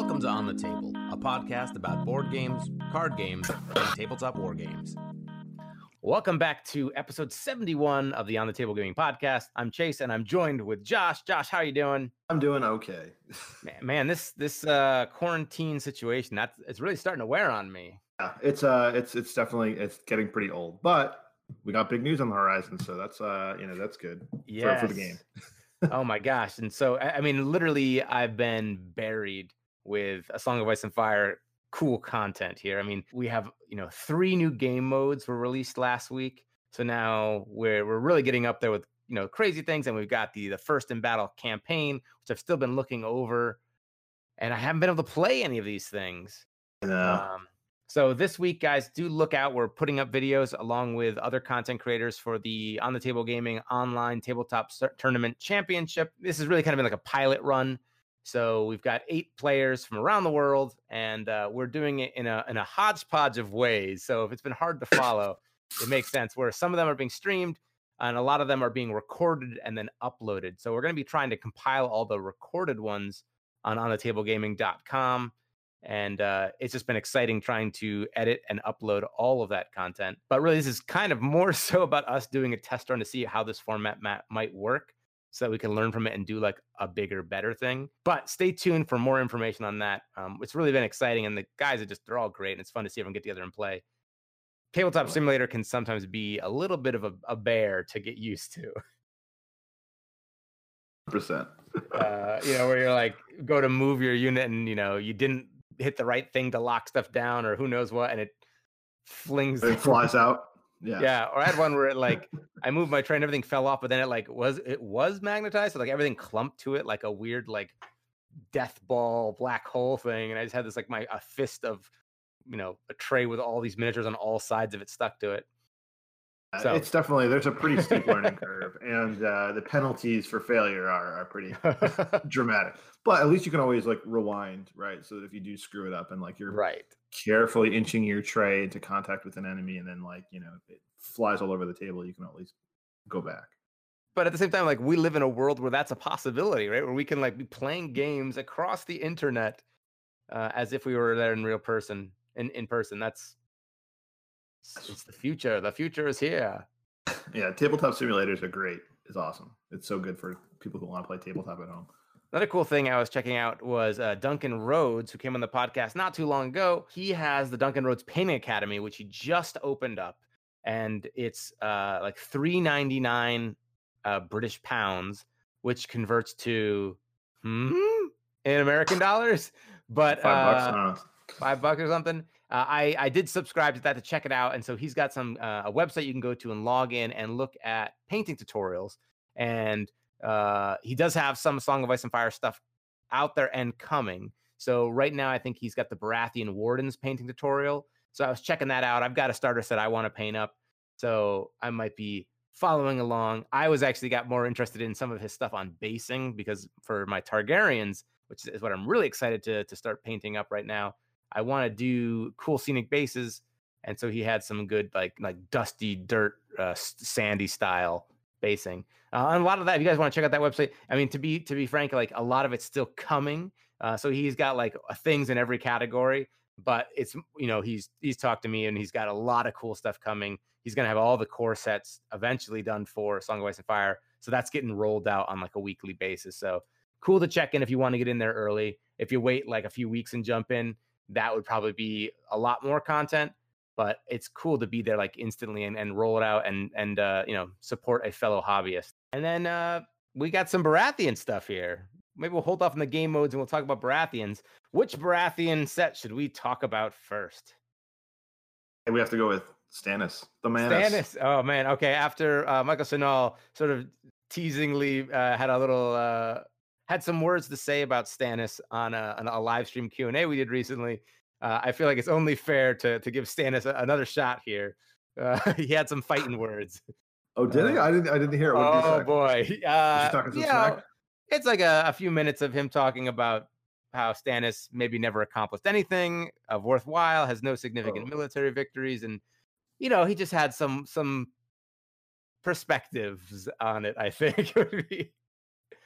Welcome to On the Table, a podcast about board games, card games, and tabletop war games. Welcome back to episode 71 of the On the Table Gaming Podcast. I'm Chase and I'm joined with Josh. Josh, how are you doing? I'm doing okay. man, man, this this uh quarantine situation, that's it's really starting to wear on me. Yeah, it's uh it's it's definitely it's getting pretty old. But we got big news on the horizon, so that's uh you know that's good yes. for, for the game. oh my gosh! And so I mean, literally, I've been buried with a Song of Ice and Fire cool content here. I mean, we have you know three new game modes were released last week, so now we're we're really getting up there with you know crazy things, and we've got the the first in battle campaign, which I've still been looking over, and I haven't been able to play any of these things. Yeah. Um, so this week, guys, do look out. We're putting up videos along with other content creators for the On the Table Gaming Online Tabletop Tournament Championship. This is really kind of been like a pilot run. So we've got eight players from around the world, and uh, we're doing it in a in a hodgepodge of ways. So if it's been hard to follow, it makes sense. Where some of them are being streamed, and a lot of them are being recorded and then uploaded. So we're going to be trying to compile all the recorded ones on onthetablegaming.com and uh, it's just been exciting trying to edit and upload all of that content. But really, this is kind of more so about us doing a test run to see how this format might work, so that we can learn from it and do like a bigger, better thing. But stay tuned for more information on that. Um, it's really been exciting, and the guys are just—they're all great, and it's fun to see everyone get together and play. Tabletop Simulator can sometimes be a little bit of a, a bear to get used to. Percent. uh, you know, where you're like, go to move your unit, and you know, you didn't hit the right thing to lock stuff down or who knows what, and it flings. It flies out. Yeah. Yeah. Or I had one where it like I moved my train, everything fell off, but then it like was it was magnetized, so like everything clumped to it like a weird like death ball black hole thing, and I just had this like my a fist of you know a tray with all these miniatures on all sides of it stuck to it. So. It's definitely there's a pretty steep learning curve, and uh, the penalties for failure are are pretty dramatic. But at least you can always like rewind, right? So that if you do screw it up and like you're right carefully inching your tray into contact with an enemy, and then like you know it flies all over the table, you can at least go back. But at the same time, like we live in a world where that's a possibility, right? Where we can like be playing games across the internet uh, as if we were there in real person, in in person. That's it's the future. The future is here. Yeah, tabletop simulators are great. It's awesome. It's so good for people who want to play tabletop at home. Another cool thing I was checking out was uh, Duncan Rhodes, who came on the podcast not too long ago. He has the Duncan Rhodes Painting Academy, which he just opened up, and it's uh, like three ninety nine uh, British pounds, which converts to hmm, in American dollars, but five bucks, uh, five bucks or something. Uh, I I did subscribe to that to check it out, and so he's got some uh, a website you can go to and log in and look at painting tutorials, and uh, he does have some Song of Ice and Fire stuff out there and coming. So right now, I think he's got the Baratheon Wardens painting tutorial. So I was checking that out. I've got a starter set I want to paint up, so I might be following along. I was actually got more interested in some of his stuff on basing because for my Targaryens, which is what I'm really excited to to start painting up right now. I want to do cool scenic bases, and so he had some good like like dusty dirt, uh, sandy style basing. Uh, and a lot of that, if you guys want to check out that website, I mean, to be to be frank, like a lot of it's still coming. Uh, so he's got like things in every category, but it's you know he's he's talked to me and he's got a lot of cool stuff coming. He's gonna have all the core sets eventually done for Song of Ice and Fire, so that's getting rolled out on like a weekly basis. So cool to check in if you want to get in there early. If you wait like a few weeks and jump in, that would probably be a lot more content but it's cool to be there like instantly and, and roll it out and and uh, you know support a fellow hobbyist. And then uh, we got some baratheon stuff here. Maybe we'll hold off on the game modes and we'll talk about baratheons. Which baratheon set should we talk about first? We have to go with stannis the man stannis? Oh man. Okay after uh, michael Shinall sort of teasingly uh, had a little uh, had some words to say about Stannis on a, on a live stream Q and A we did recently. Uh, I feel like it's only fair to to give Stannis a, another shot here. Uh, he had some fighting words. Oh, did he? Uh, I didn't. I didn't hear it. What oh boy, uh, you know, it's like a, a, few minutes of him talking about how Stannis maybe never accomplished anything of worthwhile, has no significant oh. military victories, and you know he just had some some perspectives on it. I think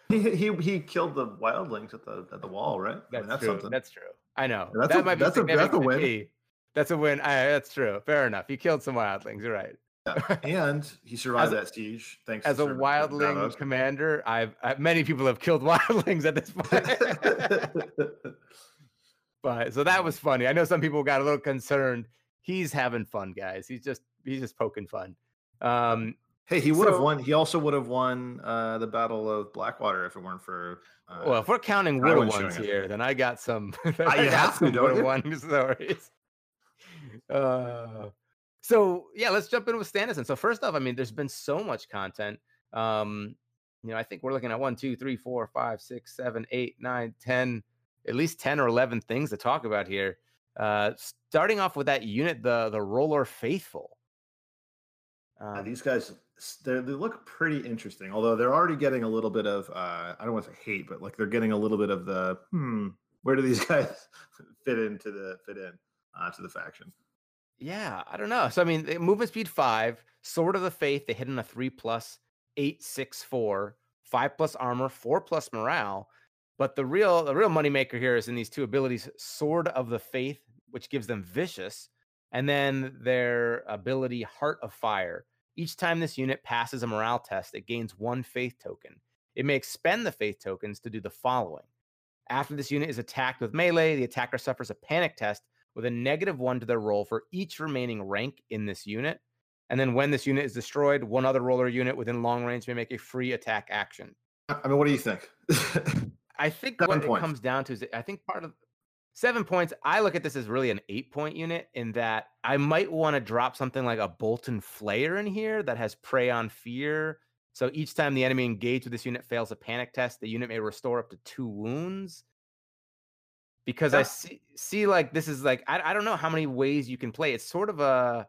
He he he killed the wildlings at the at the wall, right? That's, I mean, that's true. something. That's true. I know. That's that a, might be that's a that's a win. That's a win. I, that's true. Fair enough. He killed some wildlings. You're right. Yeah. And he survived that siege. Thanks. As a wildling commander, I've, I've, many people have killed wildlings at this point. but so that was funny. I know some people got a little concerned. He's having fun, guys. He's just he's just poking fun. Um, hey, he would so, have won. He also would have won uh, the Battle of Blackwater if it weren't for. Uh, well, if we're counting would have ones here, then I got some. I, I got some would have won stories. Uh, so yeah, let's jump in with Stanison. So first off, I mean, there's been so much content. Um, you know, I think we're looking at one, two, three, four, five, six, seven, eight, nine, ten, at least ten or eleven things to talk about here. Uh, starting off with that unit, the the R'hllor Faithful. Um, these guys, they look pretty interesting. Although they're already getting a little bit of, uh, I don't want to say hate, but like they're getting a little bit of the, hmm, where do these guys fit into the fit in uh, to the faction? Yeah, I don't know. So I mean, movement speed five, sword of the faith. They hit in a three plus, eight six four, five plus armor, four plus morale. But the real the real moneymaker here is in these two abilities: sword of the faith, which gives them vicious, and then their ability heart of fire. Each time this unit passes a morale test, it gains one faith token. It may expend the faith tokens to do the following. After this unit is attacked with melee, the attacker suffers a panic test with a negative one to their roll for each remaining rank in this unit. And then when this unit is destroyed, one other R'hllor unit within long range may make a free attack action. I mean, what do you think? I think seven what points. it comes down to is I think part of seven points. I look at this as really an eight point unit in that I might want to drop something like a Bolton Flayer in here that has Prey on Fear. So each time the enemy engaged with this unit fails a panic test, the unit may restore up to two wounds because yeah. I see see like this is like I, I don't know how many ways you can play. It's sort of a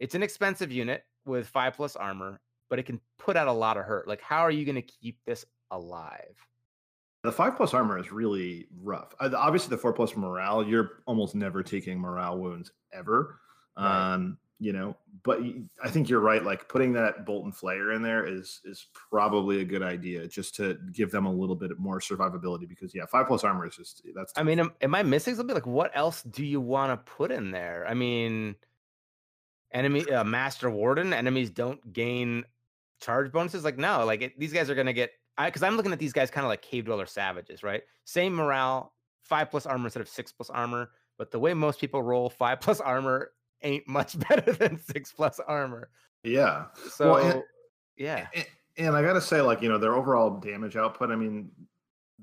it's an expensive unit with five plus armor, but it can put out a lot of hurt. Like, how are you going to keep this alive? The five plus armor is really rough. Obviously, the four plus morale, you're almost never taking morale wounds ever. Right. Um, you know but i think you're right like putting that Bolton Flayer in there is is probably a good idea just to give them a little bit more survivability because yeah five plus armor is just that's tough. i mean am, am i missing something like what else do you want to put in there i mean enemy uh, master warden enemies don't gain charge bonuses like no like it, these guys are gonna get because i'm looking at these guys kind of like cave dweller savages right same morale five plus armor instead of six plus armor but the way most people roll five plus armor ain't much better than six plus armor. Yeah. So well, and, yeah. And, and, I gotta say, like you know, their overall damage output. I mean,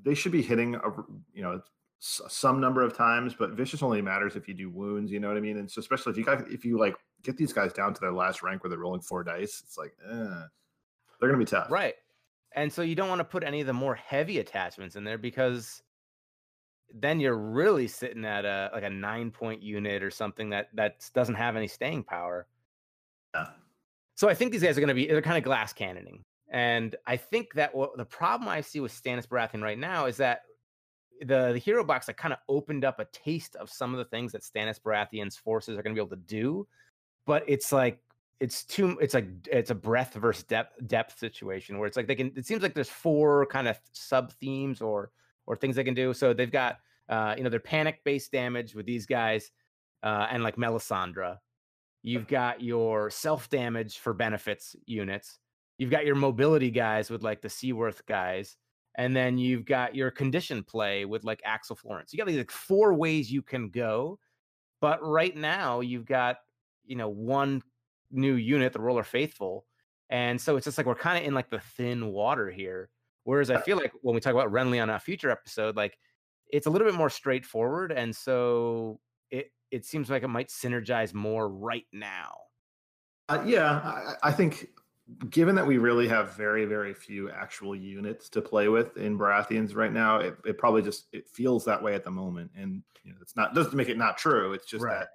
they should be hitting a you know some number of times, but vicious only matters if you do wounds. You know what I mean? And so especially if you got if you like get these guys down to their last rank where they're rolling four dice, it's like eh, they're gonna be tough, right? And so you don't want to put any of the more heavy attachments in there because then you're really sitting at a like a nine point unit or something that that doesn't have any staying power. Yeah. So I think these guys are going to be they're kind of glass cannoning, and I think that what the problem I see with Stannis Baratheon right now is that the the hero box that kind of opened up a taste of some of the things that Stannis Baratheon's forces are going to be able to do, but it's like it's too it's like it's a breadth versus depth depth situation where it's like they can it seems like there's four kind of sub themes or or things they can do. So they've got uh, you know, their panic based damage with these guys uh, and like Melisandre. You've got your self damage for benefits units. You've got your mobility guys with like the Seaworth guys. And then you've got your condition play with like Axel Florent. You got these like four ways you can go. But right now you've got, you know, one new unit, the R'hllor Faithful. And so it's just like we're kind of in like the thin water here Whereas I feel like when we talk about Renly on a future episode, like it's a little bit more straightforward, and so it it seems like it might synergize more right now. Uh, yeah, I, I, think given that we really have very very few actual units to play with in Baratheons right now, it, it probably just it feels that way at the moment, and you know, it's not doesn't make it not true. It's just right. that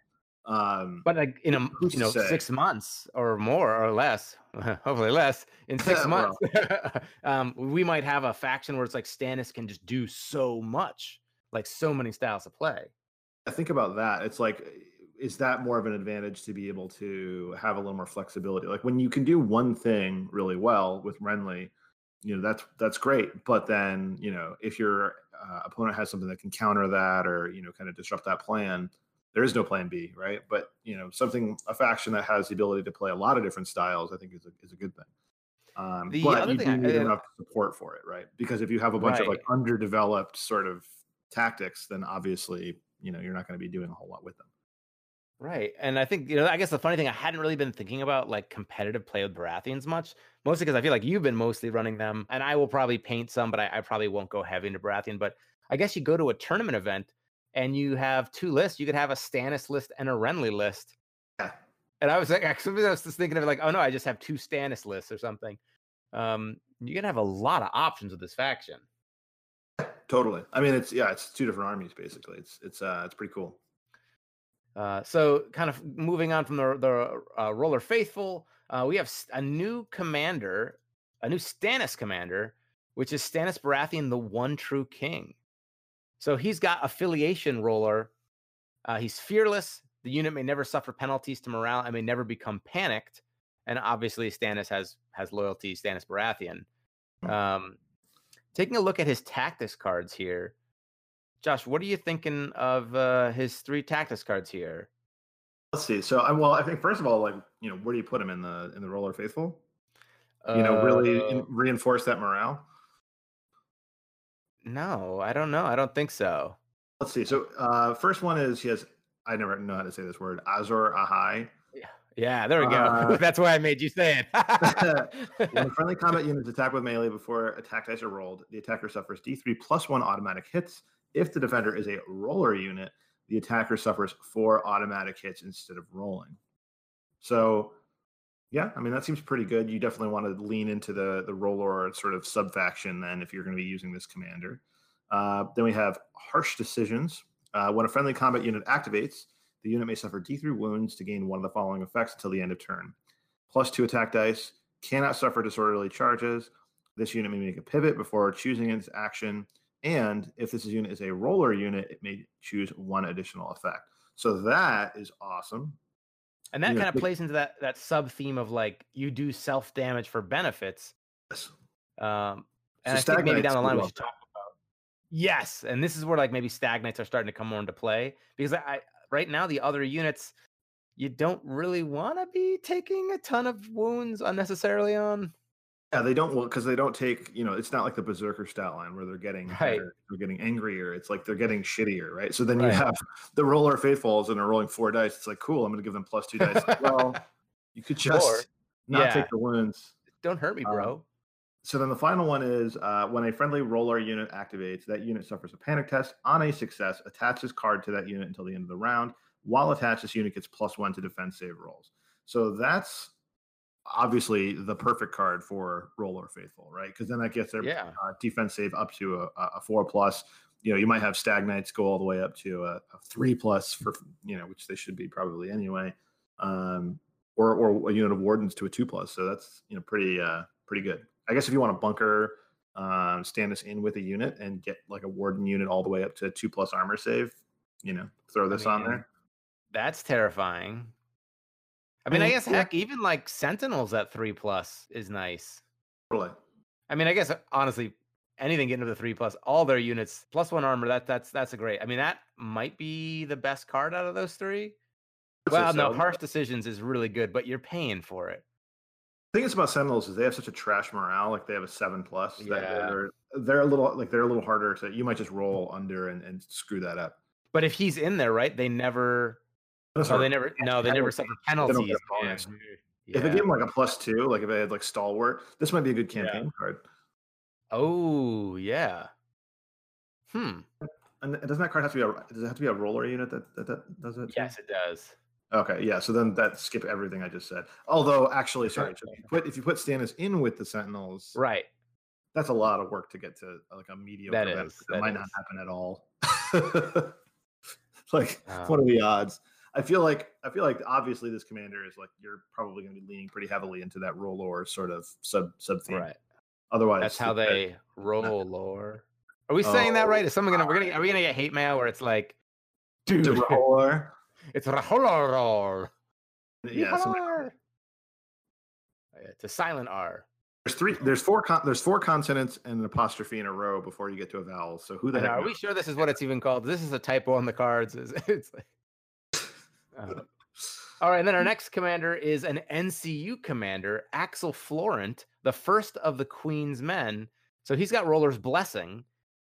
um, but like in a you know six months or more or less, hopefully less in six months, um, we might have a faction where it's like Stannis can just do so much, like so many styles of play. I think about that. It's like, is that more of an advantage to be able to have a little more flexibility? Like when you can do one thing really well with Renly, you know that's that's great. But then you know if your uh, opponent has something that can counter that or you know kind of disrupt that plan, there is no plan B, right? But you know something a faction that has the ability to play a lot of different styles, I think is a, is a good thing. Um, the but you do need I, enough support for it, right? Because if you have a bunch right. of like underdeveloped sort of tactics, then obviously you know you're not going to be doing a whole lot with them. Right. And I think, you know, I guess the funny thing, I hadn't really been thinking about like competitive play with Baratheons much, mostly because I feel like you've been mostly running them. And I will probably paint some, but I, I, probably won't go heavy into Baratheon. But I guess you go to a tournament event and you have two lists. You could have a Stannis list and a Renly list. Yeah. And I was like, actually, I was just thinking of like, oh no, I just have two Stannis lists or something. Um, you can have a lot of options with this faction. Totally. I mean, it's yeah, it's two different armies basically. It's it's uh, it's pretty cool. Uh, so, kind of moving on from the the uh, R'hllor Faithful, uh, we have a new commander, a new Stannis commander, which is Stannis Baratheon, the One True King. So he's got affiliation R'hllor. Uh, he's fearless. The unit may never suffer penalties to morale and may never become panicked. And obviously, Stannis has has loyalty. Stannis Baratheon. Hmm. Um, taking a look at his tactics cards here, Josh, what are you thinking of uh, his three tactics cards here? Let's see. So, I well, I think first of all, like you know, where do you put him in the in the R'hllor Faithful? You know, really uh, reinforce that morale. No, I don't know. I don't think so. Let's see. So, uh, first one is he has. I never know how to say this word. Azor Ahai. Yeah, there we go. Uh, That's why I made you say it. when friendly combat units attack with melee before attack dice are rolled, the attacker suffers D3 plus one automatic hits. If the defender is a R'hllor unit, the attacker suffers four automatic hits instead of rolling. So, yeah, I mean that seems pretty good. You definitely want to lean into the the R'hllor sort of subfaction then if you're going to be using this commander. Uh, then we have harsh decisions. Uh, when a friendly combat unit activates, the unit may suffer D3 wounds to gain one of the following effects until the end of turn. Plus two attack dice, cannot suffer disorderly charges. This unit may make a pivot before choosing its action. And if this unit is a R'hllor unit, it may choose one additional effect. So that is awesome. And that you kind of plays into that that sub theme of like you do self damage for benefits. Yes. Um, and so I think maybe down the line we should talk about. Yes, and this is where like maybe stag knights are starting to come more into play because I, right now the other units you don't really want to be taking a ton of wounds unnecessarily on. Yeah, they don't because they don't take. You know, it's not like the berserker stat line where they're getting right. they're, getting angrier. It's like they're getting shittier, right? So then you right. have the R'hllor faithfuls and are rolling four dice. It's like cool. I'm going to give them plus two dice. well, you could just or, not yeah. take the wounds. Don't hurt me, bro. Um, so then the final one is uh, when a friendly R'hllor unit activates, that unit suffers a panic test. On a success, attach this card to that unit until the end of the round. While attached, this unit gets plus one to defense save rolls. So that's obviously the perfect card for R'hllor Faithful, right? Because then that gets their yeah. uh, defense save up to a, a, four plus. You know, you might have Stag Knights go all the way up to a, a three plus for you know, which they should be probably anyway, um, or or a unit of Wardens to a two plus. So that's you know pretty uh, pretty good. I guess if you want to bunker um, Stannis in with a unit and get like a Warden unit all the way up to two plus armor save, you know, throw this I mean, on there. That's terrifying. I mean, I, guess heck, even like Sentinels at three plus is nice. Totally. I mean, I guess uh, honestly, anything getting to the three plus, all their units plus one armor. That that's that's a great. I mean, that might be the best card out of those three. Well, no, harsh decisions is really good, but you're paying for it. The thing is about Sentinels is they have such a trash morale. Like they have a seven plus. Yeah. They're, they're a little like they're a little harder. So you might just roll under and, and screw that up. But if he's in there, right? They never no, they never. No, they never suffer penalties. Yeah. If they give him like a plus two, like if they had like stalwart, this might be a good campaign yeah. card. Oh yeah. Hmm. And doesn't that card have to be a? Does it have to be a R'hllor unit that that, that does it? Yes, it does. Okay, yeah. So then that skip everything I just said. Although actually, sorry, if you put if you put Stannis in with the Sentinels, right? That's a lot of work to get to like a mediocre. That is. That, that might is. not happen at all. like, um, what are the odds? I feel like I feel like obviously this commander is like you're probably going to be leaning pretty heavily into that R'hllor sort of sub sub theme. Right. Otherwise, that's how they roll lore. Are we saying that right? Oh is someone gonna we're gonna are we gonna get hate mail where it's like, dude, R'hllor. it's R'hllor. Oh, yeah. It's a silent R. There's three. There's four. Con- there's four consonants and an apostrophe in a row before you get to a vowel. So who the heck? Are we sure this is what it's even called? This is a typo on the cards. It's like, uh, all right, and then our next commander is an NCU commander, Axel Florent, the first of the Queen's men. So he's got R'hllor's Blessing,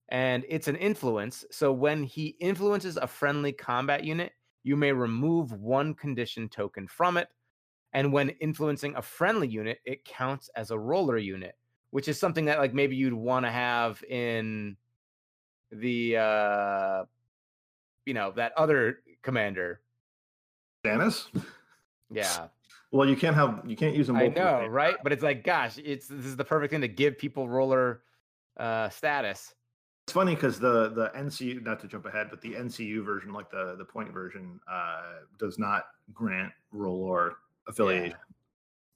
and it's an influence. So when he influences a friendly combat unit, you may remove one condition token from it. And when influencing a friendly unit, it counts as a R'hllor unit, which is something that like maybe you'd want to have in the uh you know, that other commander. Stannis? Yeah. Well, you can't have you can't use them. I know, right? But it's like, gosh, it's this is the perfect thing to give people R'hllor uh status. It's funny because the the NCU not to jump ahead, but the NCU version, like the the point version, uh, does not grant R'hllor affiliation. Yeah.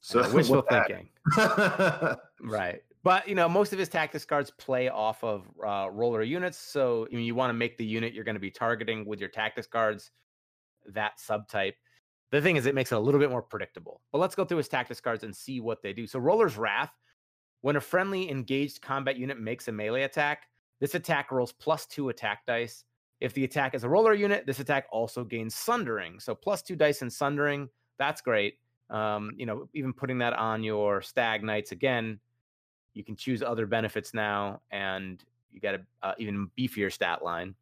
So wishful thinking, right? But you know, most of his tactics cards play off of uh, R'hllor units, so I mean, you want to make the unit you're going to be targeting with your tactics cards that subtype. The thing is, it makes it a little bit more predictable. But let's go through his tactics cards and see what they do. So, R'hllor's Wrath. When a friendly engaged combat unit makes a melee attack, this attack rolls plus two attack dice. If the attack is a R'hllor unit, this attack also gains sundering. So plus two dice in sundering, that's great. Um, you know, even putting that on your stag knights again, you can choose other benefits now, and you get a uh, even beefier stat line.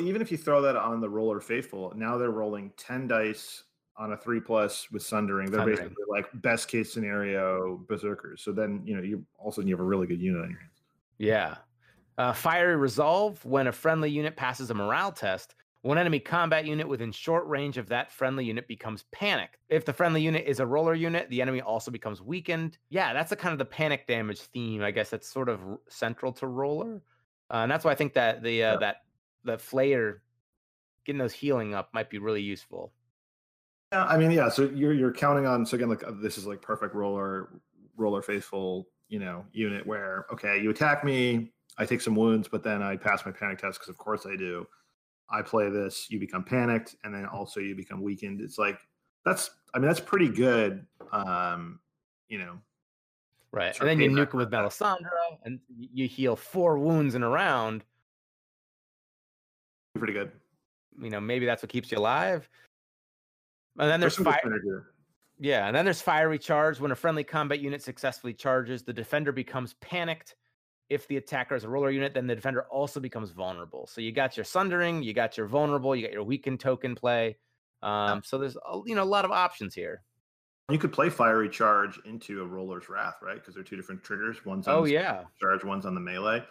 Even if you throw that on the R'hllor faithful, now they're rolling ten dice on a three plus with sundering. They're sundering. basically like best case scenario berserkers. So then you know you also you have a really good unit on your hands. Yeah, uh, fiery Resolve when a friendly unit passes a morale test, one enemy combat unit within short range of that friendly unit becomes panicked. If the friendly unit is a R'hllor unit, the enemy also becomes weakened. Yeah, that's a kind of the panic damage theme. I guess that's sort of central to R'hllor, uh, and that's why I think that the uh, yeah. that the flayer getting those healing up might be really useful. Yeah, I mean, yeah. So you're you're counting on. So again, like uh, this is like perfect R'hllor R'hllor faithful, you know, unit where okay, you attack me, I take some wounds, but then I pass my panic test because of course I do. I play this, you become panicked, and then also you become weakened. It's like that's I mean that's pretty good. Um, you know. Right. And then you nuke him with Melisandre and you heal four wounds in a round. Pretty good. You know, maybe that's what keeps you alive. And then there's fire. Yeah, and then there's fiery charge. When a friendly combat unit successfully charges, the defender becomes panicked if the attacker is a R'hllor unit, then the defender also becomes vulnerable. So you got your sundering, you got your vulnerable, you got your weakened token play. Um, so there's a, you know a lot of options here. You could play fiery charge into a R'hllor's wrath, right? Because they're two different triggers. One's on oh yeah charge, one's on the melee.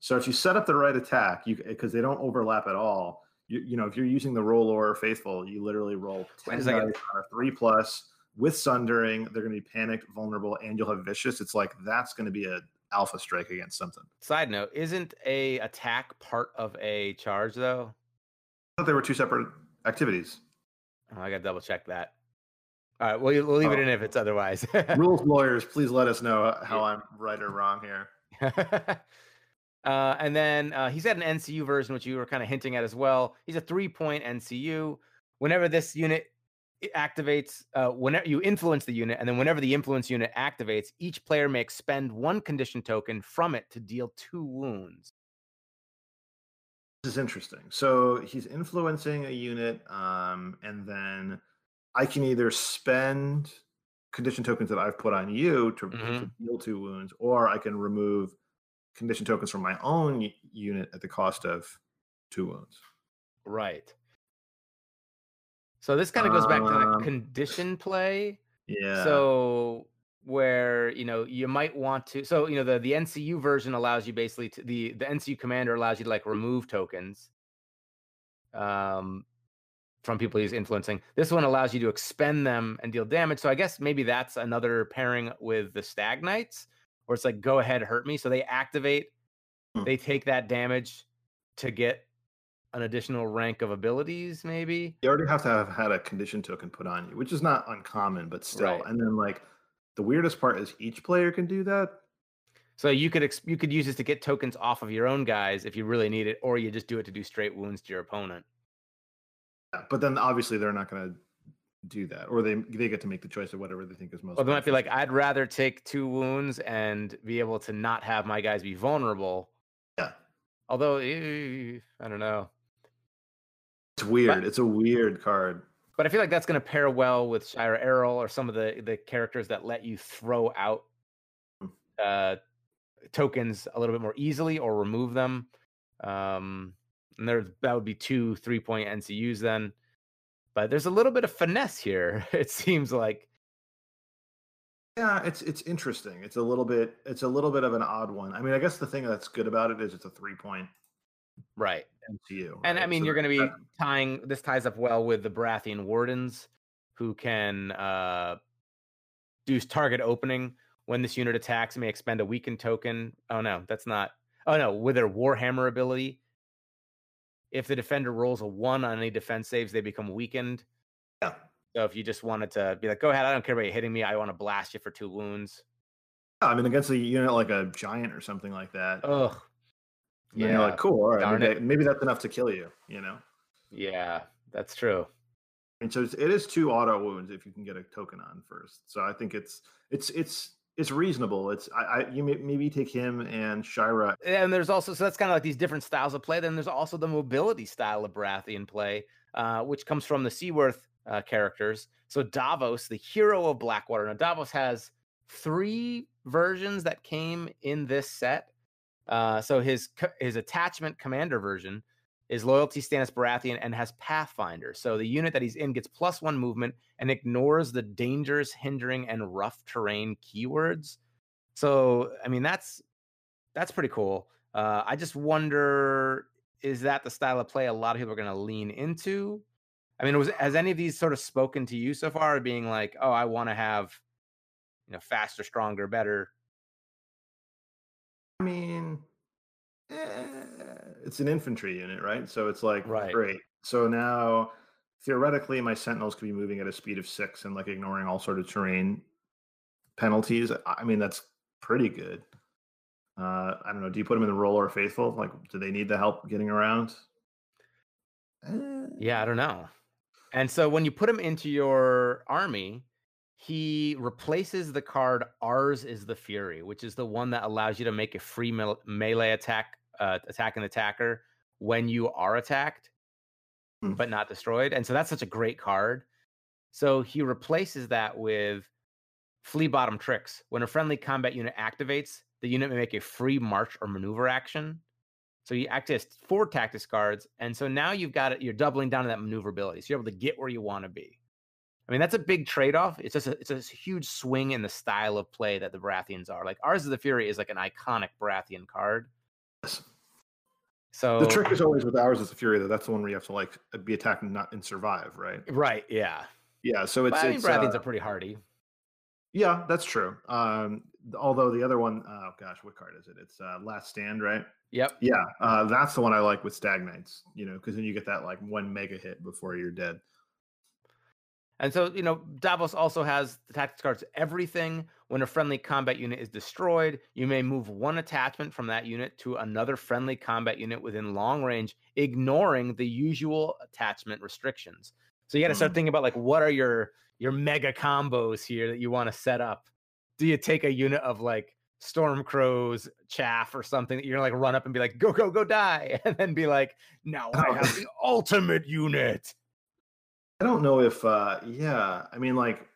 So if you set up the right attack, you because they don't overlap at all. You, you know if you're using the R'hllor faithful, you literally roll ten dice on a three plus with sundering. They're going to be panicked, vulnerable, and you'll have vicious. It's like that's going to be a alpha strike against something. Side note: Isn't a attack part of a charge though? I thought they were two separate activities. Oh, I got to double check that. All right, we'll, we'll leave oh. it in if it's otherwise. Rules lawyers, please let us know how I'm right or wrong here. uh, and then uh, he's got an NCU version, which you were kind of hinting at as well. He's a three point NCU. Whenever this unit activates uh, whenever you influence the unit, and then whenever the influence unit activates, each player may expend one condition token from it to deal two wounds. This is interesting. So he's influencing a unit, um, and then I can either spend condition tokens that I've put on you to, mm-hmm. to deal two wounds, or I can remove condition tokens from my own unit at the cost of two wounds. Right. So this kind of goes back to the um, condition play. Yeah. So where you know you might want to so you know the the NCU version allows you basically to the the NCU commander allows you to like remove tokens um from people he's influencing. This one allows you to expend them and deal damage. So I guess maybe that's another pairing with the Stag Knights, where it's like go ahead, hurt me. So they activate, hmm. they take that damage to get an additional rank of abilities, maybe. You already have to have had a condition token put on you, which is not uncommon, but still. Right. And then like the weirdest part is each player can do that. So you could ex- you could use this to get tokens off of your own guys if you really need it, or you just do it to do straight wounds to your opponent. Yeah, but then obviously they're not going to do that, or they they get to make the choice of whatever they think is most. Well, they might be like, I'd rather take two wounds and be able to not have my guys be vulnerable. Yeah. Although I don't know. It's weird. But, it's a weird card. But I feel like that's going to pair well with Shira Errol or some of the the characters that let you throw out hmm. uh, tokens a little bit more easily or remove them. Um, and there that would be two three point NCUs then. But there's a little bit of finesse here. It seems like. Yeah, it's it's interesting. It's a little bit it's a little bit of an odd one. I mean, I guess the thing that's good about it is it's a three point right NCU. Right? And I mean, so you're going to be tying this ties up well with the Baratheon wardens, who can uh, do target opening when this unit attacks. May expend a weakened token. Oh no, that's not. Oh no, with their Warhammer ability, if the defender rolls a one on any defense saves, they become weakened. Yeah. So if you just wanted to be like, go ahead, I don't care about you hitting me. I want to blast you for two wounds. Yeah, I mean, against a unit like a giant or something like that. Ugh. Yeah. You're like, cool. All right. Maybe, maybe, that's enough to kill you, you know? Yeah, that's true. And so it is two auto wounds if you can get a token on first. So I think it's it's it's it's reasonable. It's I, I you may, maybe take him and Shira. And there's also so that's kind of like these different styles of play. Then there's also the mobility style of Baratheon play, uh, which comes from the Seaworth uh, characters. So Davos, the hero of Blackwater. Now Davos has three versions that came in this set. Uh, so his his attachment commander version is loyalty Stannis Baratheon and has Pathfinder. So the unit that he's in gets plus one movement and ignores the dangers, hindering, and rough terrain keywords. So I mean that's that's pretty cool. Uh, I just wonder is that the style of play a lot of people are going to lean into? I mean, was has any of these sort of spoken to you so far, being like, oh, I want to have you know faster, stronger, better? I mean, eh, it's an infantry unit, right? So it's like right. great. So now theoretically my sentinels could be moving at a speed of six and like ignoring all sort of terrain penalties. I mean, that's pretty good. Uh, I don't know. Do you put them in the R'hllor faithful? Like, do they need the help getting around? Eh. Yeah, I don't know. And so when you put him into your army, he replaces the card Ours is the Fury, which is the one that allows you to make a free me- melee attack, uh, attack an attacker when you are attacked, mm. but not destroyed. And so that's such a great card. So he replaces that with Flea Bottom Tricks. When a friendly combat unit activates, the unit may make a free march or maneuver action. So you access four tactics cards, and so now you've got it. You're doubling down on that maneuverability, so you're able to get where you want to be. I mean, that's a big trade off. It's just a, it's a huge swing in the style of play that the Baratheons are. Like ours, of the Fury is like an iconic Baratheon card. Yes. So the trick is always with ours is the Fury, though. That's the one where you have to like be attacked and not and survive, right? Right. Yeah. Yeah. So it's. But, I mean, uh, are pretty hardy. Yeah, that's true. Um, although the other one, oh gosh, what card is it? It's uh, Last Stand, right? Yep. Yeah, uh, that's the one I like with Stag Knights. You know, because then you get that like one mega hit before you're dead. And so, you know, Davos also has the tactics cards. Everything when a friendly combat unit is destroyed, you may move one attachment from that unit to another friendly combat unit within long range, ignoring the usual attachment restrictions. So you got to start mm-hmm. thinking about like what are your your mega combos here that you want to set up. Do you take a unit of like Stormcrows chaff or something that you're gonna like run up and be like, go, go, go die, and then be like, now I have the ultimate unit. I don't know if uh yeah, I mean like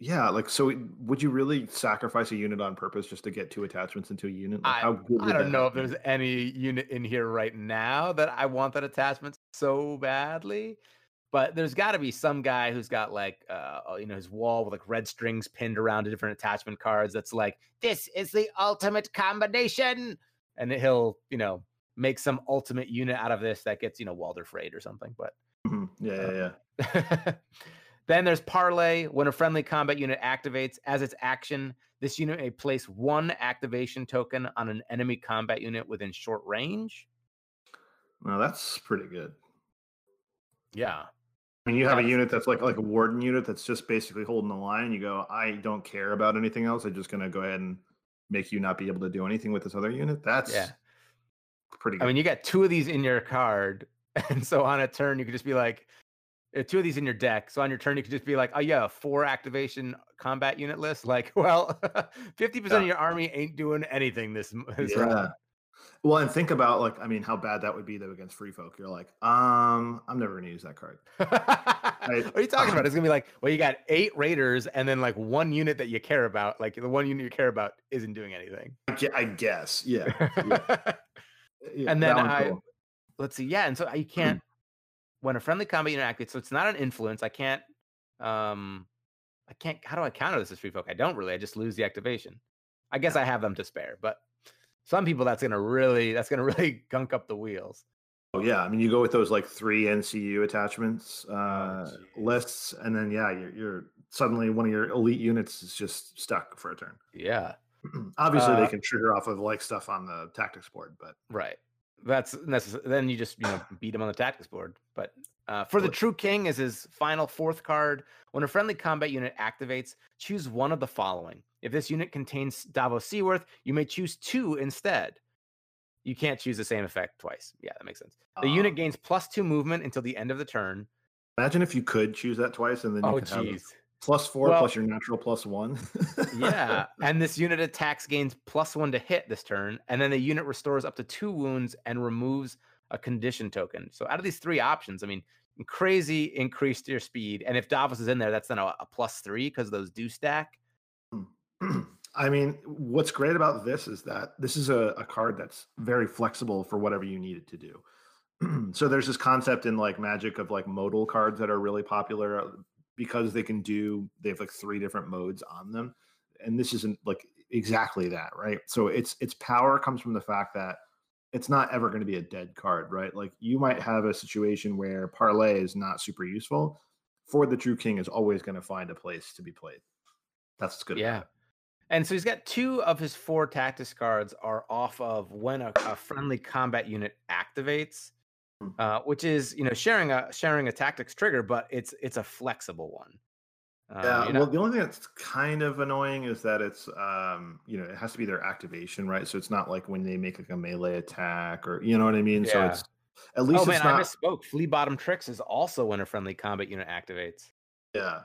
yeah, like so would you really sacrifice a unit on purpose just to get two attachments into a unit? Like, I, how good I don't know if there's any unit in here right now that I want that attachment so badly. But there's got to be some guy who's got like, uh, you know, his wall with like red strings pinned around to different attachment cards. That's like, this is the ultimate combination, and he'll, you know, make some ultimate unit out of this that gets, you know, Walder Freyed or something. But Mm-hmm. Yeah, yeah, yeah. then there's parlay. When a friendly combat unit activates as its action, this unit may place one activation token on an enemy combat unit within short range. Well, that's pretty good. Yeah. I mean, you have a unit that's like like a warden unit that's just basically holding the line. You go, I don't care about anything else. I'm just gonna go ahead and make you not be able to do anything with this other unit. That's yeah, pretty. Good. I mean, you got two of these in your card and so on a turn, you could just be like, two of these in your deck. So on your turn, you could just be like, oh yeah, four activation combat unit list. Like, well, fifty percent yeah. of your army ain't doing anything this, this yeah. round. Well, and think about like, I mean, how bad that would be though against free folk. You're like, um, I'm never gonna use that card. I, what are you talking um, about? It's gonna be like, well, you got eight raiders and then like one unit that you care about. Like the one unit you care about isn't doing anything. I guess, yeah. yeah. yeah and then I, cool. let's see, yeah, and so you can't when a friendly combat unit activates. So it's not an influence. I can't, um, I can't. How do I counter this as free folk? I don't really. I just lose the activation. I guess I have them to spare, but some people that's gonna really that's gonna really gunk up the wheels. Oh yeah, I mean you go with those like three NCU attachments oh, uh, oh, lists, and then yeah, you're, you're, suddenly one of your elite units is just stuck for a turn. Yeah, obviously uh, they can trigger off of like stuff on the tactics board, but right, that's necessary. Then you just you know beat him on the tactics board. But uh, for the True King is his final fourth card. When a friendly combat unit activates, choose one of the following: if this unit contains Davos Seaworth, you may choose two instead. You can't choose the same effect twice. Yeah, that makes sense. The unit gains plus two movement until the end of the turn. Imagine if you could choose that twice and then you oh, could jeez. have plus four well, plus your natural plus one. yeah. And this unit attacks gains plus one to hit this turn. And then the unit restores up to two wounds and removes a condition token. So out of these three options, I mean, crazy increase to your speed. And if Davos is in there, that's then a, a plus three because those do stack. I mean, what's great about this is that this is a, a card that's very flexible for whatever you need it to do. so there's this concept in like magic of like modal cards that are really popular uh, because they can do they have like three different modes on them and this isn't like exactly that right? So its its power comes from the fact that it's not ever going to be a dead card right? Like you might have a situation where parlay is not super useful for the true king is always going to find a place to be played. That's good yeah. and so he's got two of his four tactics cards are off of when a, a friendly combat unit activates. Uh, which is you know sharing a sharing a tactics trigger, but it's it's a flexible one. Um, yeah, you know? well, the only thing that's kind of annoying is that it's um, you know, it has to be their activation, right? So it's not like when they make like a melee attack or you know what I mean. Yeah. So it's at least oh man, not... I misspoke. Flea bottom tricks is also when a friendly combat unit activates. Yeah,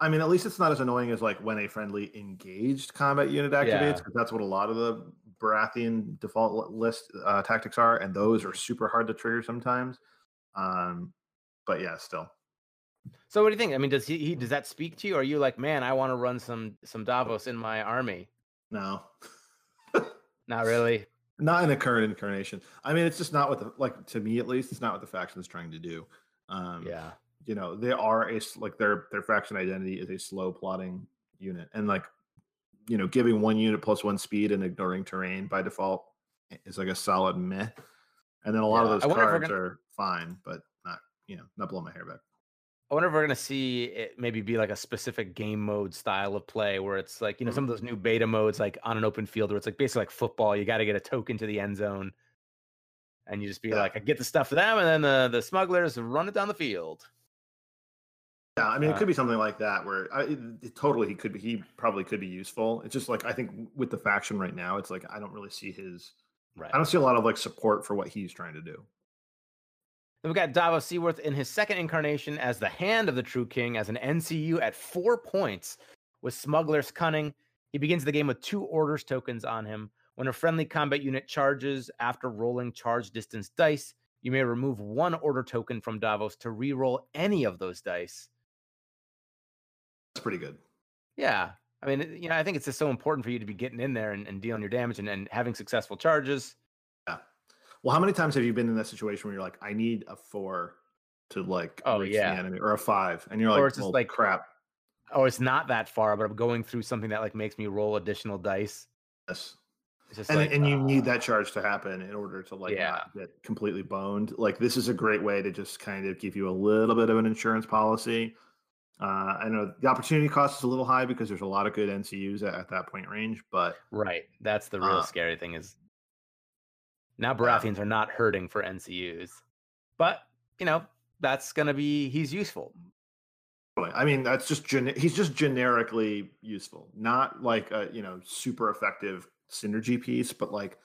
I mean, at least it's not as annoying as like when a friendly engaged combat unit activates, because yeah. that's what a lot of the Baratheon default list uh, tactics are, and those are super hard to trigger sometimes. Um, but yeah, still. So, what do you think? I mean, does he, he does that speak to you? Or are you like, man, I want to run some some Davos in my army? No, not really. Not in the current incarnation. I mean, it's just not what the like to me at least. It's not what the faction is trying to do. Um, yeah you know they are a like their their faction identity is a slow plotting unit and like you know giving one unit plus one speed and ignoring terrain by default is like a solid meh and then a lot yeah, of those cards gonna... are fine but not you know not blowing my hair back I wonder if we're gonna see it maybe be like a specific game mode style of play where it's like you know mm-hmm. some of those new beta modes like on an open field where it's like basically like football you got to get a token to the end zone and you just be yeah. like I get the stuff for them and then the the smugglers run it down the field. Yeah, I mean, it could be something like that where I, it, totally he could be, he probably could be useful. It's just like I think with the faction right now, it's like I don't really see his. Right. I don't see a lot of like support for what he's trying to do. Then we got Davos Seaworth in his second incarnation as the Hand of the True King as an NCU at four points with Smuggler's Cunning. He begins the game with two orders tokens on him. When a friendly combat unit charges after rolling charge distance dice, you may remove one order token from Davos to re-roll any of those dice. That's pretty good. Yeah. I mean, you know, I think it's just so important for you to be getting in there and, and dealing your damage and, and having successful charges. Yeah. Well, how many times have you been in that situation where you're like, I need a four to like oh yeah enemy or a five, and you're like, or it's just well, like crap. Oh, it's not that far, but I'm going through something that like makes me roll additional dice. Yes. and, like, and uh, you need that charge to happen in order to like yeah. not get completely boned. Like this is a great way to just kind of give you a little bit of an insurance policy uh, I know the opportunity cost is a little high because there's a lot of good NCUs at, at that point range, but right, that's the real uh, scary thing is now Baratheons yeah. are not hurting for NCUs, but you know that's gonna be he's useful. I mean, that's just gen- he's just generically useful, not like a you know super effective synergy piece, but like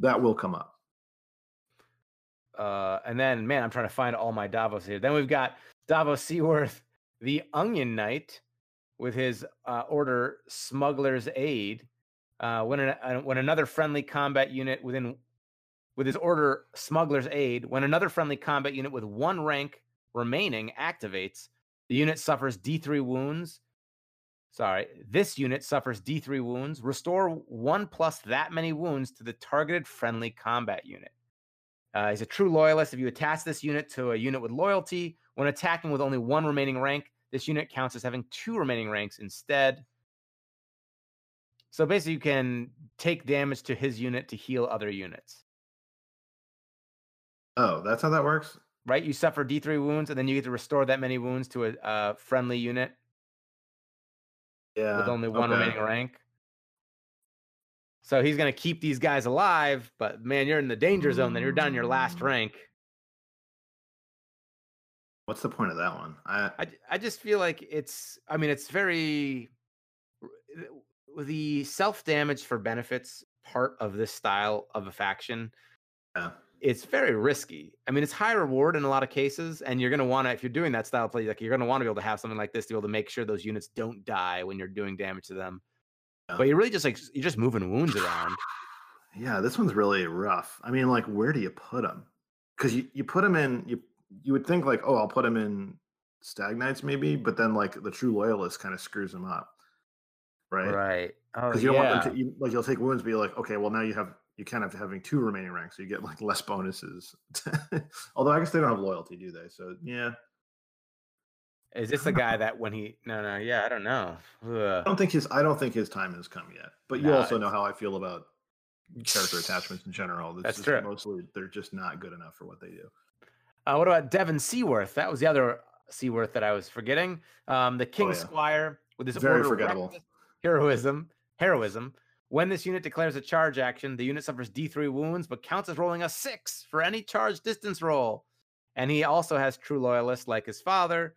that will come up. Uh, and then man, I'm trying to find all my Davos here. Then we've got Davos Seaworth, the Onion Knight, with his uh, order Smuggler's Aid. Uh, when, an, uh, when another friendly combat unit within with his order Smuggler's Aid, when another friendly combat unit with one rank remaining activates, the unit suffers D3 wounds. Sorry, this unit suffers D3 wounds. Restore one plus that many wounds to the targeted friendly combat unit. Uh, he's a true loyalist. If you attach this unit to a unit with loyalty, when attacking with only one remaining rank, this unit counts as having two remaining ranks instead. So basically, you can take damage to his unit to heal other units. Oh, that's how that works? Right? You suffer D3 wounds, and then you get to restore that many wounds to a, a friendly unit. Yeah. With only one okay. remaining rank. So he's going to keep these guys alive, but man, you're in the danger zone. Then you're down your last mm. rank. What's the point of that one? I I, I just feel like it's. I mean, it's very eh, the self damage for benefits part of this style of a faction. Yeah. It's very risky. I mean, it's high reward in a lot of cases, and you're going to want to, if you're doing that style play, like you're going to want to be able to have something like this to be able to make sure those units don't die when you're doing damage to them. Yeah. But you're really just like you're just moving wounds around. Yeah, this one's really rough. I mean, like, where do you put them? Because you you put them in you you would think like, oh, I'll put him in Stag Knights maybe, but then like the true loyalist kind of screws them up, right? Right. Because oh, you don't yeah. want them to you, like you'll take wounds, be like, okay, well now you have you kind of having two remaining ranks, so you get like less bonuses. Although I guess they don't have loyalty, do they? So yeah. Is this the guy that when he no no yeah I don't know. Ugh. I don't think his I don't think his time has come yet. But you no, also know how I feel about character attachments in general. It's That's true. Mostly they're just not good enough for what they do. Uh, what about Devan Seaworth? That was the other Seaworth that I was forgetting. Um, the King oh, yeah. Squire with his very forgettable heroism. Heroism. When this unit declares a charge action, the unit suffers D3 wounds, but counts as rolling a six for any charge distance roll. And he also has true loyalist like his father,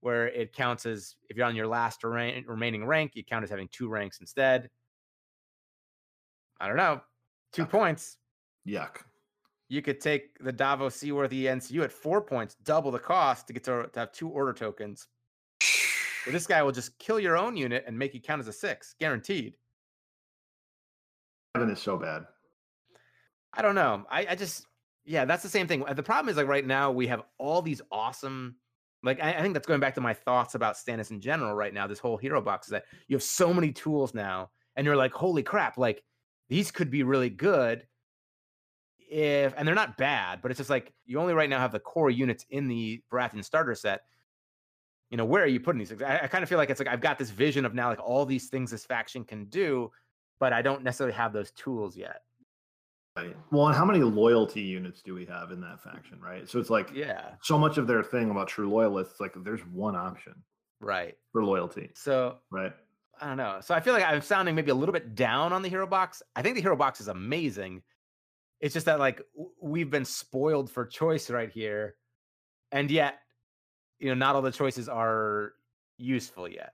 where it counts as if you're on your last remaining rank, you count as having two ranks instead. I don't know. Two Yuck. points. Yuck you could take the Davos Seaworth NCU at four points, double the cost to get to, to have two order tokens. This guy will just kill your own unit and make you count as a six, guaranteed. Seven is so bad. I don't know. I, I just, yeah, that's the same thing. The problem is like right now we have all these awesome, like I, I think that's going back to my thoughts about Stannis in general. Right now, this whole hero box is that you have so many tools now, and you're like, holy crap! Like these could be really good if and they're not bad, but it's just like you only right now have the core units in the Baratheon starter set. You know, where are you putting these things? I, I kind of feel like it's like I've got this vision of now like all these things this faction can do, but I don't necessarily have those tools yet. Right. Well, and how many loyalty units do we have in that faction, right? So it's like yeah, so much of their thing about true loyalists, like there's one option. Right. For loyalty. So right. I don't know. So I feel like I'm sounding maybe a little bit down on the hero box. I think the hero box is amazing. It's just that like we've been spoiled for choice right here, and yet, you know, not all the choices are useful yet.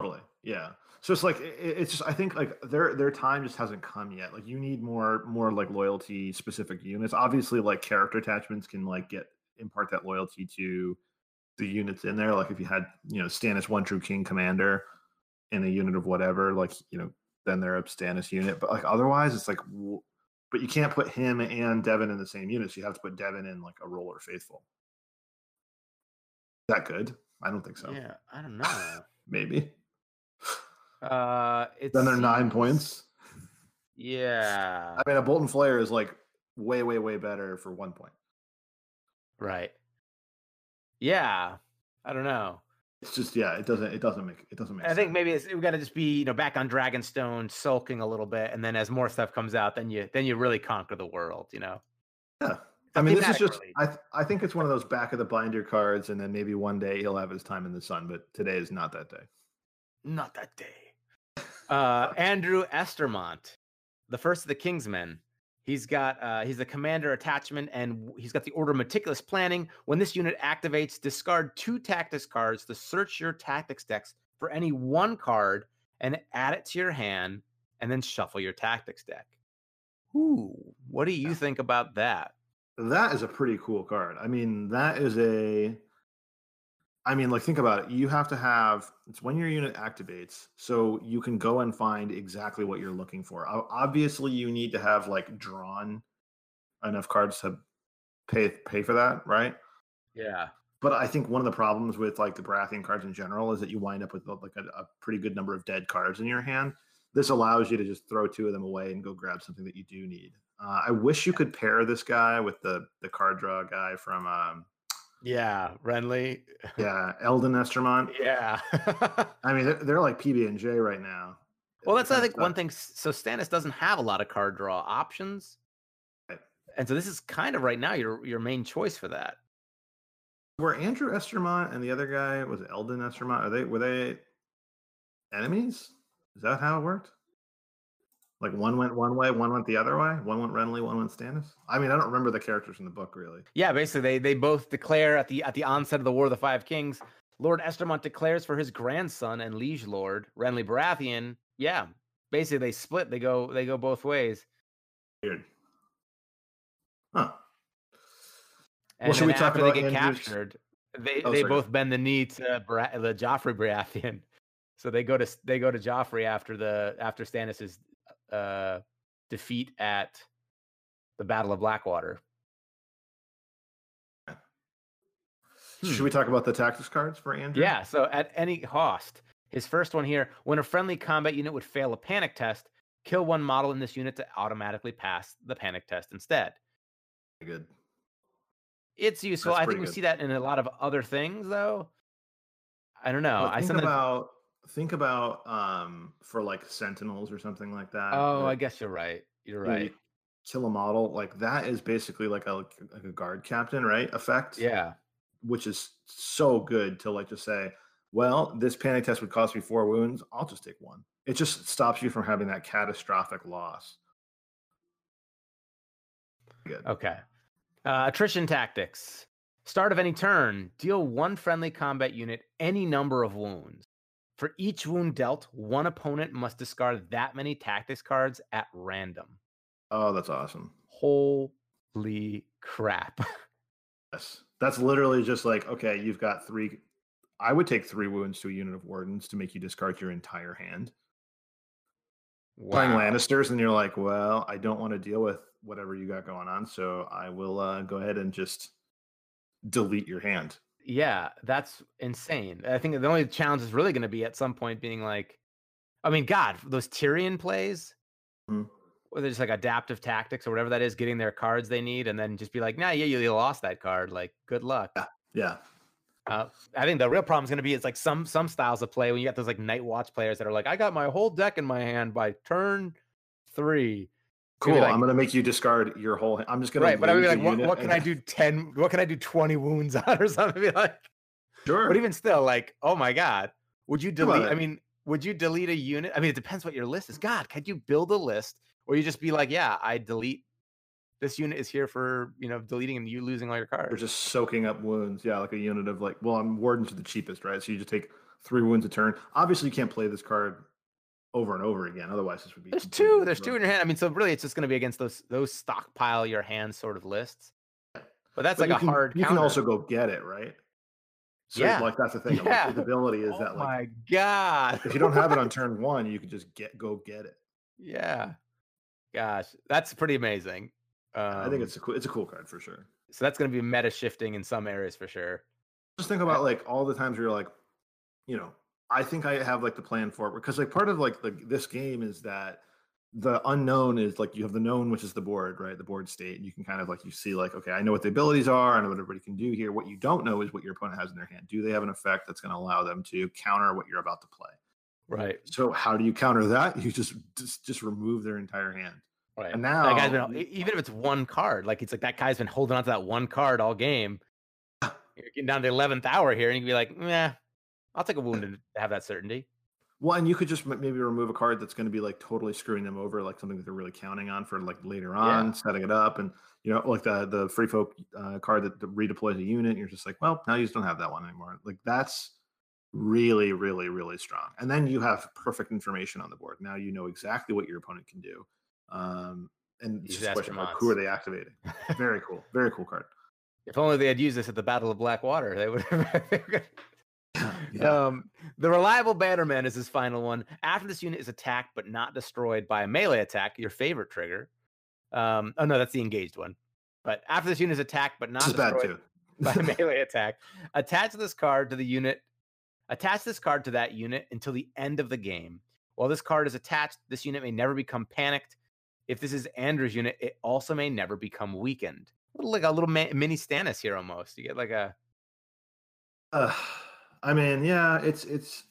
Totally, yeah. So it's like it's just I think like their their time just hasn't come yet. Like you need more more like loyalty specific units. Obviously, like character attachments can like get impart that loyalty to the units in there. Like if you had you know Stannis one true king commander in a unit of whatever, like you know then they're a Stannis unit. But like otherwise, it's like but you can't put him and Devan in the same units. You have to put Devan in like a R'hllor faithful. Is that good? I don't think so. Yeah, I don't know. Maybe. Uh, it's then they're nine points. Yeah. I mean, a Bolton Flayer is like way, way, way better for one point. Right. Yeah. I don't know. It's just yeah, it doesn't it doesn't make it doesn't make. I sense. think maybe it's, we got to just be you know back on Dragonstone, sulking a little bit, and then as more stuff comes out, then you then you really conquer the world. You know. Yeah. I mean, this is just. I th- I think it's one of those back of the binder cards, and then maybe one day he'll have his time in the sun. But today is not that day. Not that day. Uh, Andrew Estermont, the first of the Kingsmen, He's got uh, he's the commander attachment, and he's got the order meticulous planning. When this unit activates, discard two tactics cards to search your tactics decks for any one card and add it to your hand, and then shuffle your tactics deck. Ooh, what do you think about that? That is a pretty cool card. I mean, that is a I mean, like think about it. You have to have it's when your unit activates, so you can go and find exactly what you're looking for. Obviously, you need to have like drawn enough cards to pay pay for that, right? Yeah. But I think one of the problems with like the Baratheon cards in general is that you wind up with like a, a pretty good number of dead cards in your hand. This allows you to just throw two of them away and go grab something that you do need. Uh, I wish you could pair this guy with the the card draw guy from um, yeah, Renly. Yeah, Eldon Estermont. Yeah. I mean, they're, they're like PB and J right now. Well, that's I think one thing. So Stannis doesn't have a lot of card draw options, right. and so this is kind of right now your your main choice for that. Were Andrew Estermont and the other guy was Eldon Estermont? Are they were they enemies? Is that how it worked? Like one went one way, one went the other way. One went Renly, one went Stannis. I mean, I don't remember the characters in the book really. Yeah, basically they they both declare at the at the onset of the War of the Five Kings, Lord Estermont declares for his grandson and liege lord Renly Baratheon. Yeah, basically they split. They go they go both ways. Weird. Huh. And well, should we talk about they get Andrew's... captured? They oh, they sorry. both bend the knee to Bar- the Joffrey Baratheon. So they go to they go to Joffrey after the after Stannis's uh, defeat at the Battle of Blackwater. Should we talk about the tactics cards for Andrew? Yeah. So at any cost, his first one here: when a friendly combat unit would fail a panic test, kill one model in this unit to automatically pass the panic test instead. Good. It's useful. I think we see that in a lot of other things, though. I don't know. I think about think about um for like sentinels or something like that. Oh, I guess you're right. You're right. You kill a model like that is basically like a like a guard captain, right? Effect. Yeah. Which is so good to like just say, well, this panic test would cost me four wounds. I'll just take one. It just stops you from having that catastrophic loss. Good. Okay. Uh, attrition tactics. Start of any turn, deal one friendly combat unit any number of wounds. For each wound dealt, one opponent must discard that many tactics cards at random. Oh, that's awesome. Holy crap. yes. That's literally just like, okay, you've got three. I would take three wounds to a unit of wardens to make you discard your entire hand. Wow. Playing Lannisters, and you're like, well, I don't want to deal with whatever you got going on, so I will uh, go ahead and just delete your hand. Yeah, that's insane. I think the only challenge is really going to be at some point being like, I mean, God, those Tyrion plays, where they're just like adaptive tactics or whatever that is, getting their cards they need, and then just be like, nah, yeah, you lost that card. Like, good luck. Yeah. yeah. Uh, I think the real problem is going to be it's like some some styles of play when you got those like night watch players that are like, I got my whole deck in my hand by turn three. Cool. Like, I'm gonna make you discard your whole. I'm just gonna right, but I mean, like, what, what, can I do? Ten? What can I do? Twenty wounds on or something? Be like, sure. But even still, like, oh my god, would you delete? I mean, would you delete a unit? I mean, it depends what your list is. God, could you build a list, or you just be like, yeah, I delete. This unit is here for you know deleting and you losing all your cards. You're just soaking up wounds. Yeah, like a unit of like, well, I'm wardens are the cheapest, right? So you just take three wounds a turn. Obviously, you can't play this card over and over again. Otherwise, this would be. There's two. There's two in your hand. I mean, so really, it's just going to be against those those stockpile your hand sort of lists. But that's but like a can, hard. You counter. can also go get it, right? So yeah. like that's the thing. Yeah. Like, ability is oh that like my god. if you don't have it on turn one, you can just get go get it. Yeah. Gosh, that's pretty amazing. Um, I think it's a cool it's a cool card for sure. So that's going to be meta shifting in some areas for sure. Just think about like all the times where you're like, you know, I think I have like the plan for it because like part of like the, this game is that the unknown is like you have the known, which is the board, right? The board state. And you can kind of like you see like, okay, I know what the abilities are, I know what everybody can do here. What you don't know is what your opponent has in their hand. Do they have an effect that's going to allow them to counter what you're about to play? Right. So how do you counter that? You just just, just remove their entire hand. Right. And now that guy's been even if it's one card, like it's like that guy's been holding on to that one card all game. You're getting down to the eleventh hour here, and you can be like, "Yeah, I'll take a wound to have that certainty. Well, and you could just maybe remove a card that's going to be like totally screwing them over, like something that they're really counting on for like later on, yeah. setting it up, and you know, like the the free folk uh, card that redeploys a unit. you're just like, well, now you just don't have that one anymore. Like that's really, really, really strong. And then you have perfect information on the board. Now you know exactly what your opponent can do. Um, and just a question like, who are they activating? Very cool. Very cool card. If only they had used this at the Battle of Blackwater, they would have. yeah. um, the reliable Bannerman is his final one. After this unit is attacked but not destroyed by a melee attack, your favorite trigger. Um, oh no, that's the engaged one. But after this unit is attacked but not destroyed by a melee attack, attach this card to the unit. Attach this card to that unit until the end of the game. While this card is attached, this unit may never become panicked. If this is Andrew's unit, it also may never become weakened. Like a little mini Stannis here almost. You get like a. Uh, I mean, yeah, it's it's.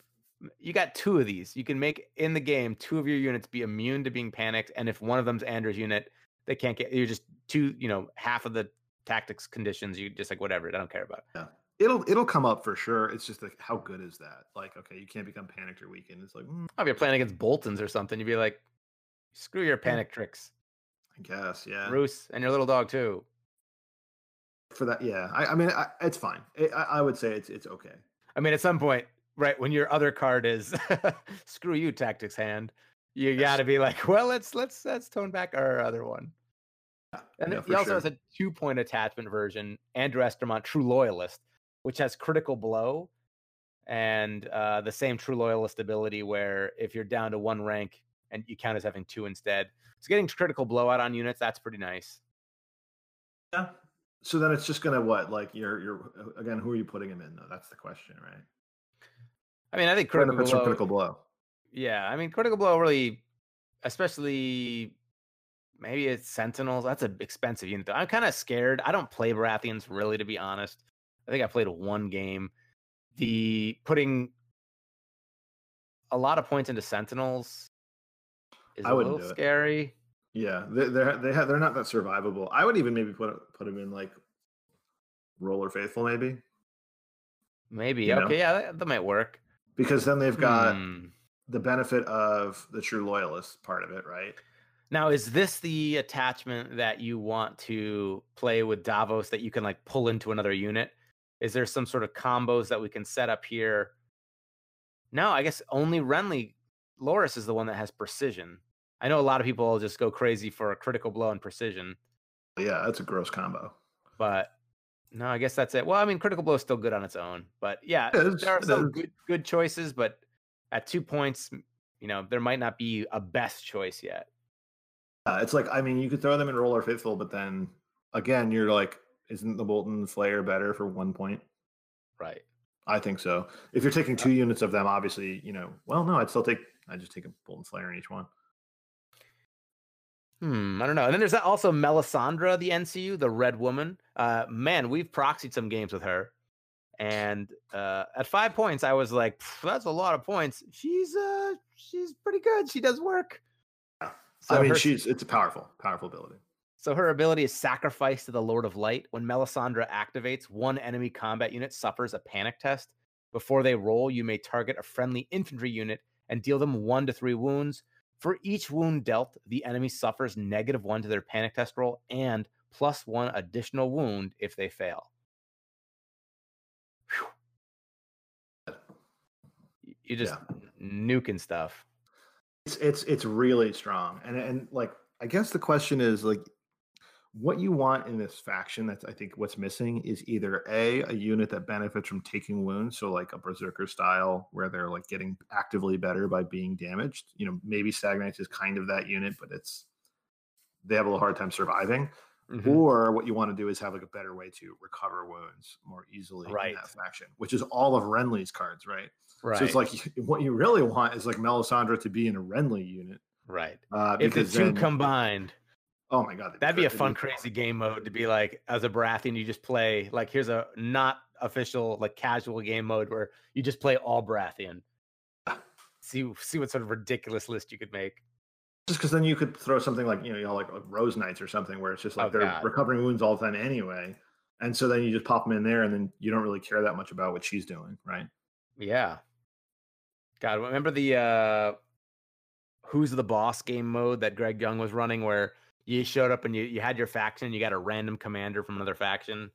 You got two of these. You can make in the game two of your units be immune to being panicked, and if one of them's Andrew's unit, they can't get. You're just two. You know, half of the tactics conditions. You just like whatever. I don't care about. Yeah it'll it'll come up for sure. It's just like how good is that? Like, okay, you can't become panicked or weakened. It's like mm. oh, if you're playing against Boltons or something, you'd be like, screw your panic tricks. I guess, yeah. Roose and your little dog too. For that, yeah. I, I mean, I, it's fine. I, I would say it's it's okay. I mean, at some point, right when your other card is screw you, tactics hand, you got to be like, well, let's let's let's tone back our other one. And he also sure. has a two point attachment version, Andrew Estermont, True Loyalist, which has critical blow and uh, the same true loyalist ability where if you're down to one rank and you count as having two instead. So getting critical blowout on units, that's pretty nice. Yeah. So then it's just gonna what? Like you're you're again, who are you putting him in though? That's the question, right? I mean, I think critical blow, from critical blow. Yeah, I mean critical blow really especially maybe it's sentinels. That's an expensive unit. Though. I'm kind of scared. I don't play Baratheons really, to be honest. I think I played one game. The putting a lot of points into Sentinels is I a little scary. Yeah, they they're they have, they're not that survivable. I would even maybe put put them in like R'hllor Faithful, maybe. Maybe you okay, know? yeah, that, that, might work. Because then they've got hmm. the benefit of the true loyalist part of it, right? Now, is this the attachment that you want to play with Davos that you can like pull into another unit? Is there some sort of combos that we can set up here? No, I guess only Renly Loras is the one that has precision. I know a lot of people just go crazy for a critical blow and precision. Yeah, that's a gross combo. But no, I guess that's it. Well, I mean, critical blow is still good on its own. But yeah, there are some good good choices, but at two points, you know, there might not be a best choice yet. Uh, it's like I mean, you could throw them in R'hllor faithful, but then again, you're like, isn't the Bolton Flayer better for one point? Right. I think so. If you're taking two units of them, obviously, you know, well, no, I'd still take, I just take a Bolton Flayer in each one. Hmm, I don't know. And then there's that also Melisandre, the NCU, the Red Woman. Uh, man, we've proxied some games with her, and uh, at five points, I was like, that's a lot of points. She's uh, she's pretty good. She does work. So I mean, her, she's it's a powerful, powerful ability. So her ability is sacrifice to the Lord of Light. When Melisandre activates, one enemy combat unit suffers a panic test. Before they roll, you may target a friendly infantry unit and deal them one to three wounds. For each wound dealt, the enemy suffers negative one to their panic test roll and plus one additional wound if they fail. Whew. You just yeah. nuking stuff. It's it's it's really strong, and and like I guess the question is like what you want in this faction that's i think what's missing is either a a unit that benefits from taking wounds so like a berserker style where they're like getting actively better by being damaged. You know maybe Stag-Knights is kind of that unit but it's they have a little hard time surviving. Mm-hmm. or what you want to do is have like a better way to recover wounds more easily right. in that faction which is all of renly's cards right? Right so it's like what you really want is like melisandre to be in a renly unit right. uh, if the two then, combined Oh my god, that'd be a fun, crazy game mode to be like as a Baratheon, you just play like here's a not official like casual game mode where you just play all Baratheon. see see what sort of ridiculous list you could make. Just because then you could throw something like you know, you know like, like Rose Knights or something where it's just like oh, they're god. recovering wounds all the time anyway, and so then you just pop them in there, and then you don't really care that much about what she's doing, right? Yeah. God, remember the uh Who's the Boss game mode that Greg Young was running where you showed up and you, you had your faction, you got a random commander from another faction.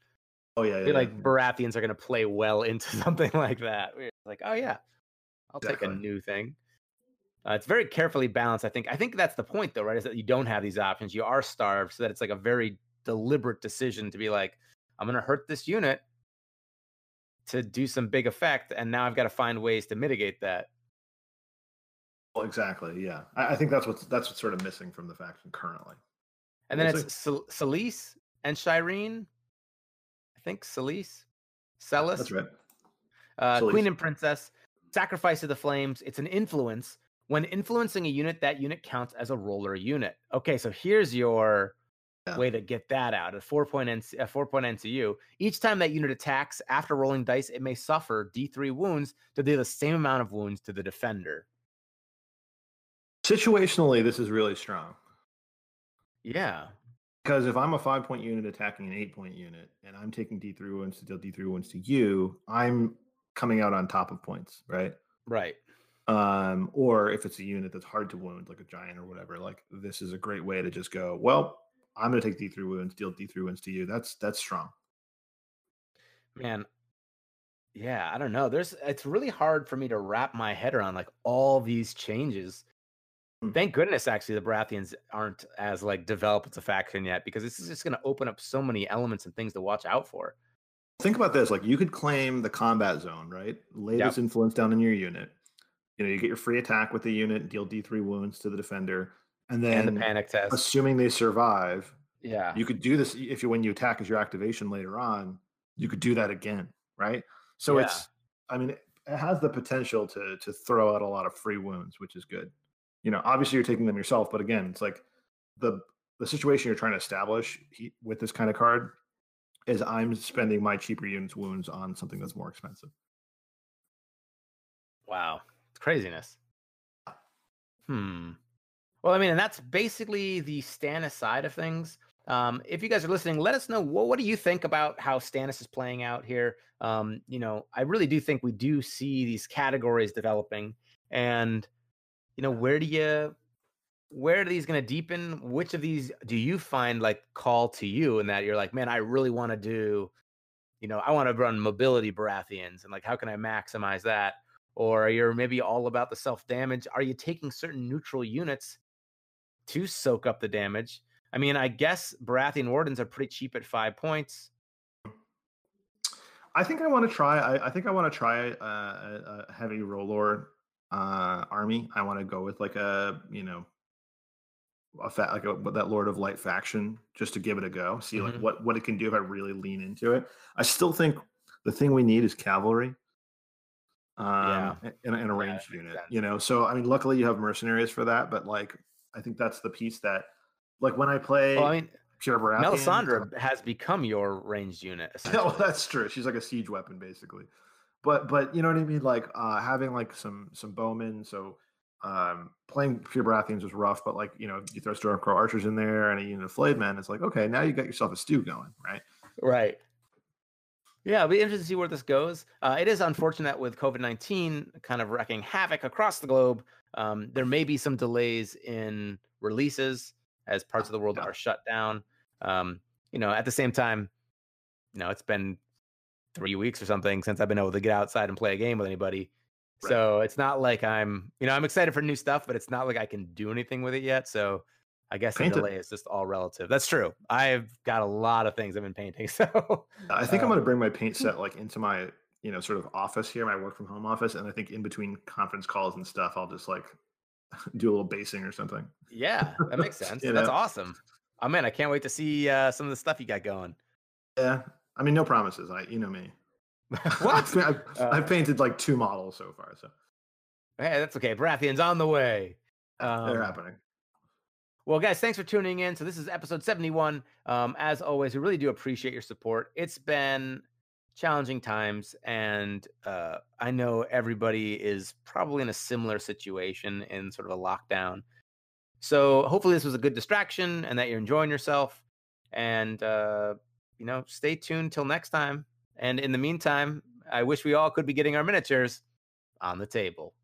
Oh yeah, yeah like yeah. Baratheons are gonna play well into something like that. We're like, oh yeah, I'll exactly. take a new thing. Uh, it's very carefully balanced. I think. I think that's the point, though, right? Is that you don't have these options. You are starved, so that it's like a very deliberate decision to be like, I'm going to hurt this unit to do some big effect, and now I've got to find ways to mitigate that. Well, exactly. Yeah, I, I think that's what's that's what's sort of missing from the faction currently. And then it's Celise and Shireen. I think Celise, Celis. That's right. Uh, Queen and Princess. Sacrifice of the Flames. It's an influence. When influencing a unit, that unit counts as a R'hllor unit. Okay, so here's your yeah. way to get that out. A four point NC, a four point NCU. Each time that unit attacks after rolling dice, it may suffer D3 wounds to deal the same amount of wounds to the defender. Situationally, this is really strong. Yeah. Because if I'm a five point unit attacking an eight point unit and I'm taking D3 wounds to deal D3 wounds to you, I'm coming out on top of points, right? Right. Um, or if it's a unit that's hard to wound, like a giant or whatever, like this is a great way to just go, well, I'm gonna take D3 wounds, deal D3 wounds to you. That's that's strong. Man, yeah, I don't know. There's it's really hard for me to wrap my head around like all these changes. Mm-hmm. Thank goodness, actually, the Baratheons aren't as like developed as a faction yet because this is just going to open up so many elements and things to watch out for. Think about this: like you could claim the combat zone, right? Lay yep. this influence down in your unit. You know, you get your free attack with the unit, deal D three wounds to the defender, and then and the panic test. Assuming they survive, yeah, you could do this if you when you attack as your activation later on. You could do that again, right? So yeah. it's, I mean, it has the potential to to throw out a lot of free wounds, which is good you know, obviously you're taking them yourself, but again, it's like the the situation you're trying to establish with this kind of card is I'm spending my cheaper units wounds on something that's more expensive. Wow, it's craziness. Hmm. Well, I mean, and that's basically the Stannis side of things. Um, if you guys are listening, let us know what, what do you think about how Stannis is playing out here. Um, you know, I really do think we do see these categories developing, and you know, where do you where are these going to deepen? Which of these do you find like call to you and that you're like, man, I really want to do, you know, I want to run mobility Baratheons and like, how can I maximize that? Or you're maybe all about the self damage. Are you taking certain neutral units to soak up the damage? I mean, I guess Baratheon Wardens are pretty cheap at five points. I think I want to try. I, I think I want to try uh, a, a heavy R'hllor uh, army. I want to go with like a you know a fat like a, that Lord of Light faction just to give it a go, see mm-hmm. like what what it can do if I really lean into it. I still think the thing we need is cavalry. Um, yeah. in, in a ranged yeah, unit, you know. So I mean, luckily you have mercenaries for that, but like I think that's the piece that, like when I play. Well, I mean, Pure Baratheon, Melisandre has become your ranged unit. Yeah, well, that's true. She's like a siege weapon, basically but but you know what I mean? Like uh, having like some some bowmen. So um, playing pure Baratheons was rough, but like you know you throw Stormcrow archers in there and a unit of flayed men. It's like okay, now you got yourself a stew going, right? Right. Yeah, it'll be interesting to see where this goes. Uh, it is unfortunate with COVID 19 kind of wrecking havoc across the globe. Um, there may be some delays in releases as parts of the world yeah. are shut down. Um, you know, at the same time, you know, it's been three weeks or something since I've been able to get outside and play a game with anybody. Right. So it's not like I'm, you know, I'm excited for new stuff, but it's not like I can do anything with it yet. So I guess paint the delay it. is just all relative. That's true. I've got a lot of things I've been painting. So I think um, I'm going to bring my paint set like into my, you know, sort of office here, my work from home office. And I think in between conference calls and stuff, I'll just like do a little basing or something. Yeah, that makes sense. That's know? awesome. Oh man, I can't wait to see uh, some of the stuff you got going. Yeah, I mean, no promises. I, you know me. what? I've, uh, I've, painted like two models so far. So, hey, that's okay. Baratheon's on the way. Um, They're happening. Well, guys, thanks for tuning in. So this is episode 71. Um, as always, we really do appreciate your support. It's been challenging times, and uh, I know everybody is probably in a similar situation in sort of a lockdown. So hopefully this was a good distraction and that you're enjoying yourself. And uh, you know, stay tuned till next time. And in the meantime, I wish we all could be getting our miniatures on the table.